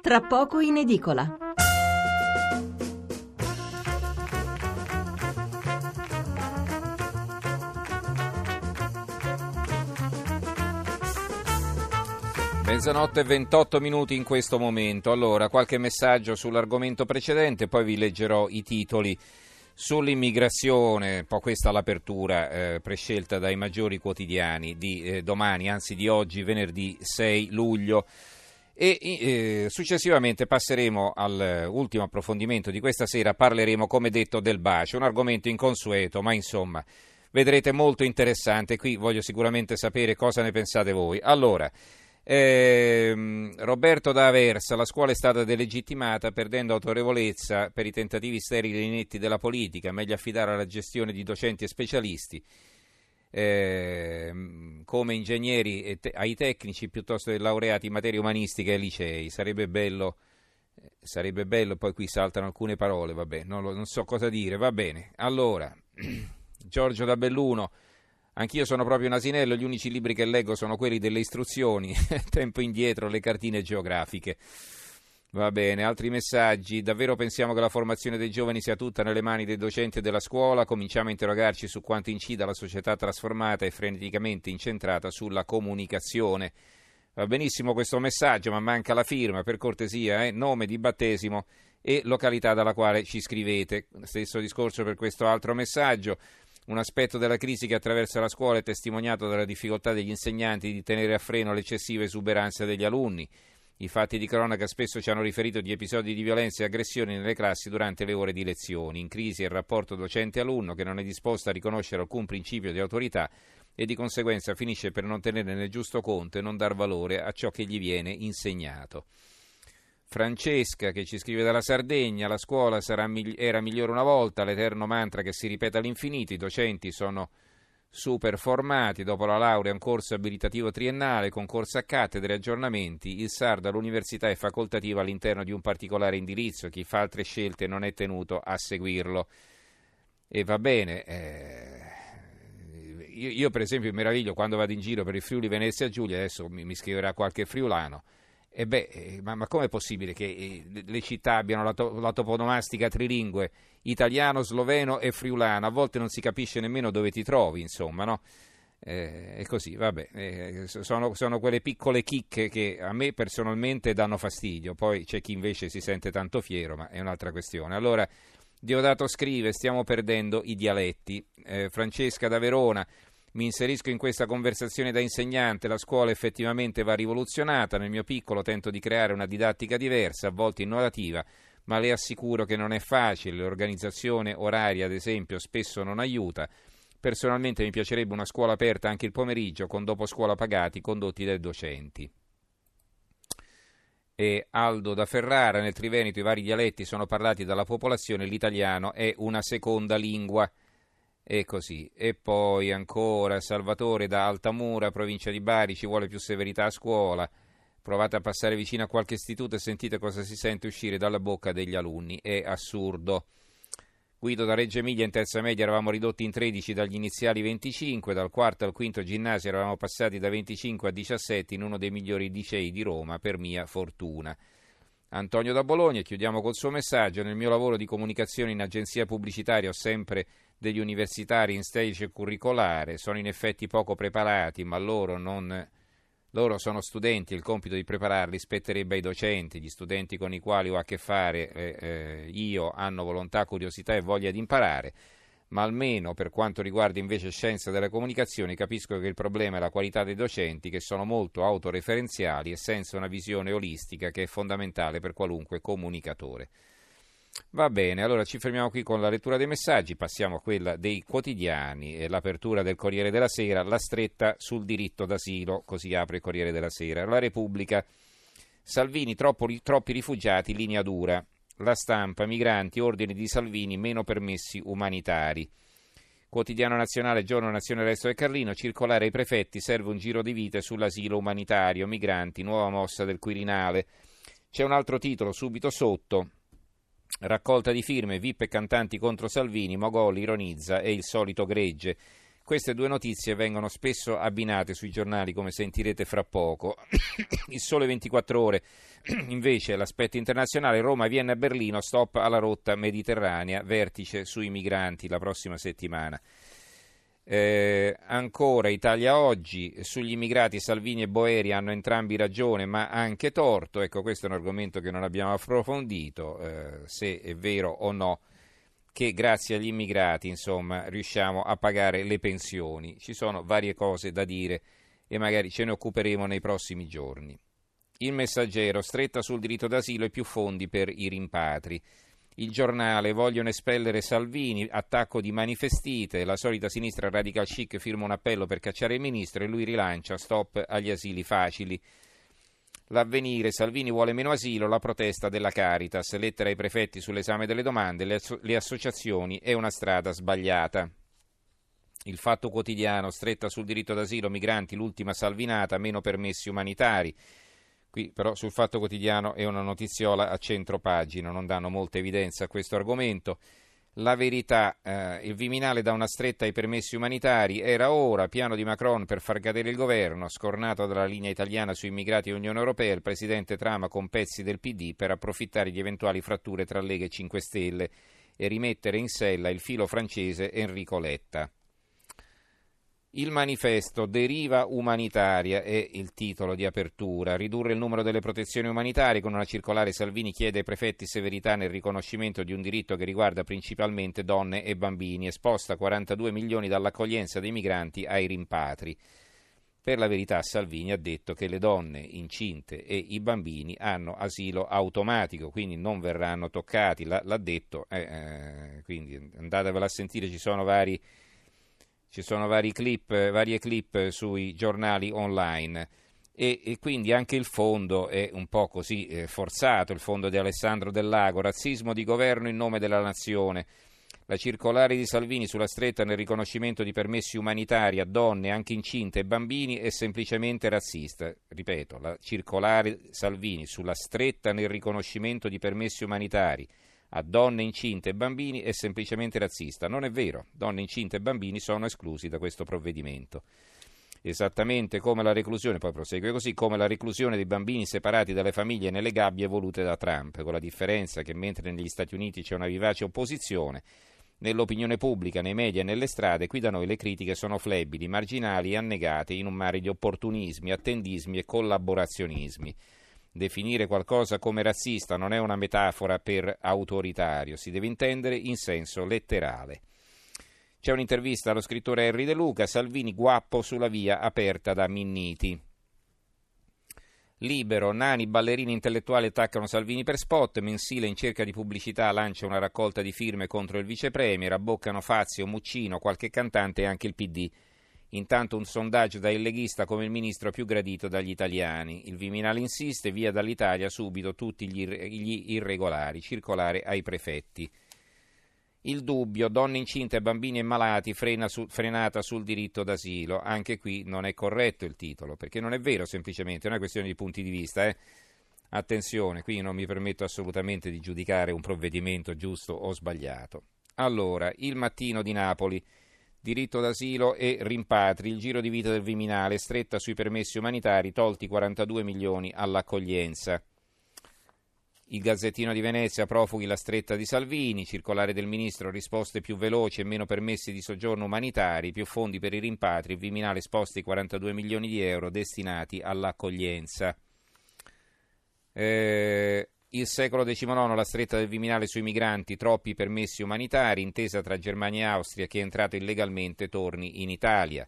tra poco in edicola. Mezzanotte e 28 minuti in questo momento. Allora, qualche messaggio sull'argomento precedente, poi vi leggerò i titoli sull'immigrazione, un po' questa l'apertura eh, prescelta dai maggiori quotidiani di eh, domani, anzi di oggi, venerdì 6 luglio. E eh, successivamente passeremo all'ultimo approfondimento di questa sera, parleremo come detto del bacio, un argomento inconsueto, ma insomma vedrete molto interessante. Qui voglio sicuramente sapere cosa ne pensate voi. Allora, eh, Roberto da Aversa, la scuola è stata delegittimata perdendo autorevolezza per i tentativi sterili e netti della politica, meglio affidare alla gestione di docenti e specialisti eh, come ingegneri ai tecnici piuttosto che laureati in materie umanistiche ai licei. Sarebbe bello, eh, sarebbe bello, poi qui saltano alcune parole, vabbè, non, lo, non so cosa dire, va bene. Allora, Giorgio da Belluno. Anch'io sono proprio un asinello, gli unici libri che leggo sono quelli delle istruzioni, tempo indietro le cartine geografiche. Va bene, altri messaggi. Davvero pensiamo che la formazione dei giovani sia tutta nelle mani dei docenti e della scuola? Cominciamo a interrogarci su quanto incida la società trasformata e freneticamente incentrata sulla comunicazione. Va benissimo questo messaggio, ma manca la firma, per cortesia, eh? nome di battesimo e località dalla quale ci scrivete. Stesso discorso per questo altro messaggio. Un aspetto della crisi che attraversa la scuola è testimoniato dalla difficoltà degli insegnanti di tenere a freno l'eccessiva esuberanza degli alunni. I fatti di cronaca spesso ci hanno riferito di episodi di violenza e aggressioni nelle classi durante le ore di lezioni. In crisi è il rapporto docente-alunno che non è disposto a riconoscere alcun principio di autorità e di conseguenza finisce per non tenere nel giusto conto e non dar valore a ciò che gli viene insegnato. Francesca che ci scrive dalla Sardegna, la scuola sarà, era migliore una volta, l'eterno mantra che si ripete all'infinito, i docenti sono super formati, dopo la laurea un corso abilitativo triennale, concorso a cattedre, aggiornamenti, il SAR dall'università è facoltativo all'interno di un particolare indirizzo, chi fa altre scelte non è tenuto a seguirlo. E va bene, eh, io, io, per esempio mi meraviglio quando vado in giro per il Friuli Venezia Giulia, adesso mi, mi scriverà qualche friulano, e beh, eh, ma, ma com'è possibile che eh, le città abbiano la, to- la, toponomastica trilingue, italiano, sloveno e friulano? A volte non si capisce nemmeno dove ti trovi, insomma, no? Eh, è così, vabbè, eh, sono, sono, quelle piccole chicche che a me personalmente danno fastidio, poi c'è chi invece si sente tanto fiero, ma è un'altra questione. Allora, Diodato scrive, stiamo perdendo i dialetti. Eh, Francesca da Verona, mi inserisco in questa conversazione da insegnante, la scuola effettivamente va rivoluzionata, nel mio piccolo tento di creare una didattica diversa, a volte innovativa, ma le assicuro che non è facile, l'organizzazione oraria ad esempio spesso non aiuta. Personalmente mi piacerebbe una scuola aperta anche il pomeriggio con dopo scuola pagati condotti dai docenti. E Aldo da Ferrara, nel Triveneto i vari dialetti sono parlati dalla popolazione, l'italiano è una seconda lingua. E così. E poi ancora Salvatore da Altamura, provincia di Bari, ci vuole più severità a scuola. Provate a passare vicino a qualche istituto e sentite cosa si sente uscire dalla bocca degli alunni. È assurdo. Guido da Reggio Emilia in terza media eravamo ridotti in 13 dagli iniziali 25, dal quarto al quinto ginnasio eravamo passati da 25 a 17 in uno dei migliori licei di Roma, per mia fortuna. Antonio da Bologna, chiudiamo col suo messaggio. Nel mio lavoro di comunicazione in agenzia pubblicitaria ho sempre degli universitari in stage curricolare, sono in effetti poco preparati, ma loro non... Loro sono studenti, il compito di prepararli spetterebbe ai docenti, gli studenti con i quali ho a che fare eh, eh, io hanno volontà, curiosità e voglia di imparare, ma almeno per quanto riguarda invece scienza delle comunicazioni capisco che il problema è la qualità dei docenti che sono molto autoreferenziali e senza una visione olistica che è fondamentale per qualunque comunicatore. Va bene, allora ci fermiamo qui con la lettura dei messaggi, passiamo a quella dei quotidiani, e l'apertura del Corriere della Sera, la stretta sul diritto d'asilo, così apre il Corriere della Sera. La Repubblica, Salvini, troppo, troppi rifugiati, linea dura. La stampa, migranti, ordini di Salvini, meno permessi umanitari. Quotidiano nazionale, giorno nazione resto del Carlino, circolare ai prefetti, serve un giro di vite sull'asilo umanitario, migranti, nuova mossa del Quirinale. C'è un altro titolo subito sotto, Raccolta di firme, VIP e cantanti contro Salvini, Mogoli ironizza e il solito gregge. Queste due notizie vengono spesso abbinate sui giornali, come sentirete fra poco. Il sole 24 ore, invece, l'aspetto internazionale, Roma, Vienna e Berlino, stop alla rotta mediterranea, vertice sui migranti la prossima settimana. Eh, ancora Italia oggi, sugli immigrati Salvini e Boeri hanno entrambi ragione ma anche torto, ecco questo è un argomento che non abbiamo approfondito, eh, se è vero o no che grazie agli immigrati insomma, riusciamo a pagare le pensioni. Ci sono varie cose da dire e magari ce ne occuperemo nei prossimi giorni. Il messaggero stretta sul diritto d'asilo e più fondi per i rimpatri. Il giornale vogliono espellere Salvini, attacco di manifestite, la solita sinistra radical chic firma un appello per cacciare il ministro e lui rilancia stop agli asili facili. L'avvenire, Salvini vuole meno asilo, la protesta della Caritas, lettera ai prefetti sull'esame delle domande, le, asso- le associazioni è una strada sbagliata. Il fatto quotidiano, stretta sul diritto d'asilo, migranti, l'ultima salvinata, meno permessi umanitari. Qui però sul fatto quotidiano è una notiziola a centro pagina, non danno molta evidenza a questo argomento. La verità, eh, il Viminale dà una stretta ai permessi umanitari, era ora, piano di Macron per far cadere il governo, scornato dalla linea italiana su immigrati e Unione Europea, il presidente trama con pezzi del PD per approfittare di eventuali fratture tra Lega e 5 Stelle e rimettere in sella il filo francese Enrico Letta. Il manifesto Deriva umanitaria è il titolo di apertura. Ridurre il numero delle protezioni umanitarie con una circolare Salvini chiede ai prefetti severità nel riconoscimento di un diritto che riguarda principalmente donne e bambini e sposta 42 milioni dall'accoglienza dei migranti ai rimpatri. Per la verità Salvini ha detto che le donne incinte e i bambini hanno asilo automatico, quindi non verranno toccati, l'ha, detto, eh, eh, quindi andatevela a sentire, ci sono vari ci sono vari clip, varie clip sui giornali online. E, e, quindi anche il fondo è un po' così eh, forzato, il fondo di Alessandro Del Lago, razzismo di governo in nome della nazione. La circolare di Salvini sulla stretta nel riconoscimento di permessi umanitari a donne, anche incinte e bambini è semplicemente razzista. Ripeto, la circolare Salvini sulla stretta nel riconoscimento di permessi umanitari a donne incinte e bambini è semplicemente razzista. Non è vero, donne incinte e bambini sono esclusi da questo provvedimento. Esattamente come la reclusione, poi prosegue così, come la reclusione dei bambini separati dalle famiglie nelle gabbie volute da Trump, con la differenza che mentre negli Stati Uniti c'è una vivace opposizione, nell'opinione pubblica, nei media e nelle strade, qui da noi le critiche sono flebili, marginali e annegate in un mare di opportunismi, attendismi e collaborazionismi. Definire qualcosa come razzista non è una metafora per autoritario, si deve intendere in senso letterale. C'è un'intervista allo scrittore Henry De Luca, Salvini guappo sulla via aperta da Minniti. Libero, nani, ballerini intellettuali attaccano Salvini per spot, mensile in cerca di pubblicità lancia una raccolta di firme contro il vicepremier, abboccano Fazio, Muccino, qualche cantante e anche il PD. Intanto un sondaggio da il leghista come il ministro più gradito dagli italiani. Il Viminale insiste, via dall'Italia subito tutti gli, gli irregolari, circolare ai prefetti. Il dubbio, donne incinte bambini e malati, frena su, frenata sul diritto d'asilo. Anche qui non è corretto il titolo, perché non è vero semplicemente, è una questione di punti di vista. Eh. Attenzione, qui non mi permetto assolutamente di giudicare un provvedimento giusto o sbagliato. Allora, il mattino di Napoli diritto d'asilo e rimpatri, il giro di vita del Viminale, stretta sui permessi umanitari, tolti 42 milioni all'accoglienza. Il Gazzettino di Venezia, profughi la stretta di Salvini, circolare del ministro, risposte più veloci e meno permessi di soggiorno umanitari, più fondi per i rimpatri, Viminale sposti 42 milioni di euro destinati all'accoglienza. Eh, il secolo XIX, la stretta del Viminale sui migranti, troppi permessi umanitari, intesa tra Germania e Austria, chi è entrato illegalmente torni in Italia.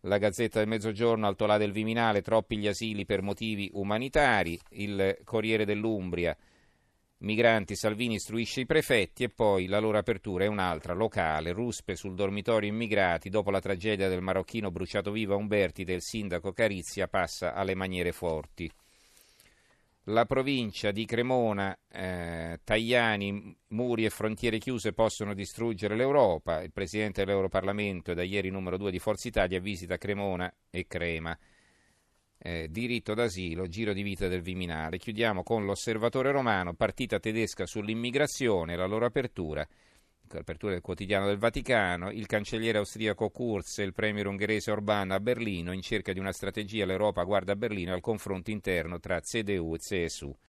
La Gazzetta del Mezzogiorno, Altolà del Viminale, troppi gli asili per motivi umanitari. Il Corriere dell'Umbria, migranti, Salvini istruisce i prefetti e poi la loro apertura è un'altra, locale, ruspe sul dormitorio immigrati, dopo la tragedia del marocchino bruciato vivo a Umberti del sindaco Carizia passa alle maniere forti la provincia di Cremona, eh, Tajani, muri e frontiere chiuse possono distruggere l'Europa. Il presidente dell'Europarlamento è da ieri numero due di Forza Italia visita Cremona e Crema. Eh, diritto d'asilo, giro di vita del Viminale. Chiudiamo con l'osservatore romano, partita tedesca sull'immigrazione, la loro apertura. Apertura del quotidiano del Vaticano, il cancelliere austriaco Kurz e il premier ungherese Orbán a Berlino in cerca di una strategia l'Europa guarda a Berlino al confronto interno tra CDU e CSU.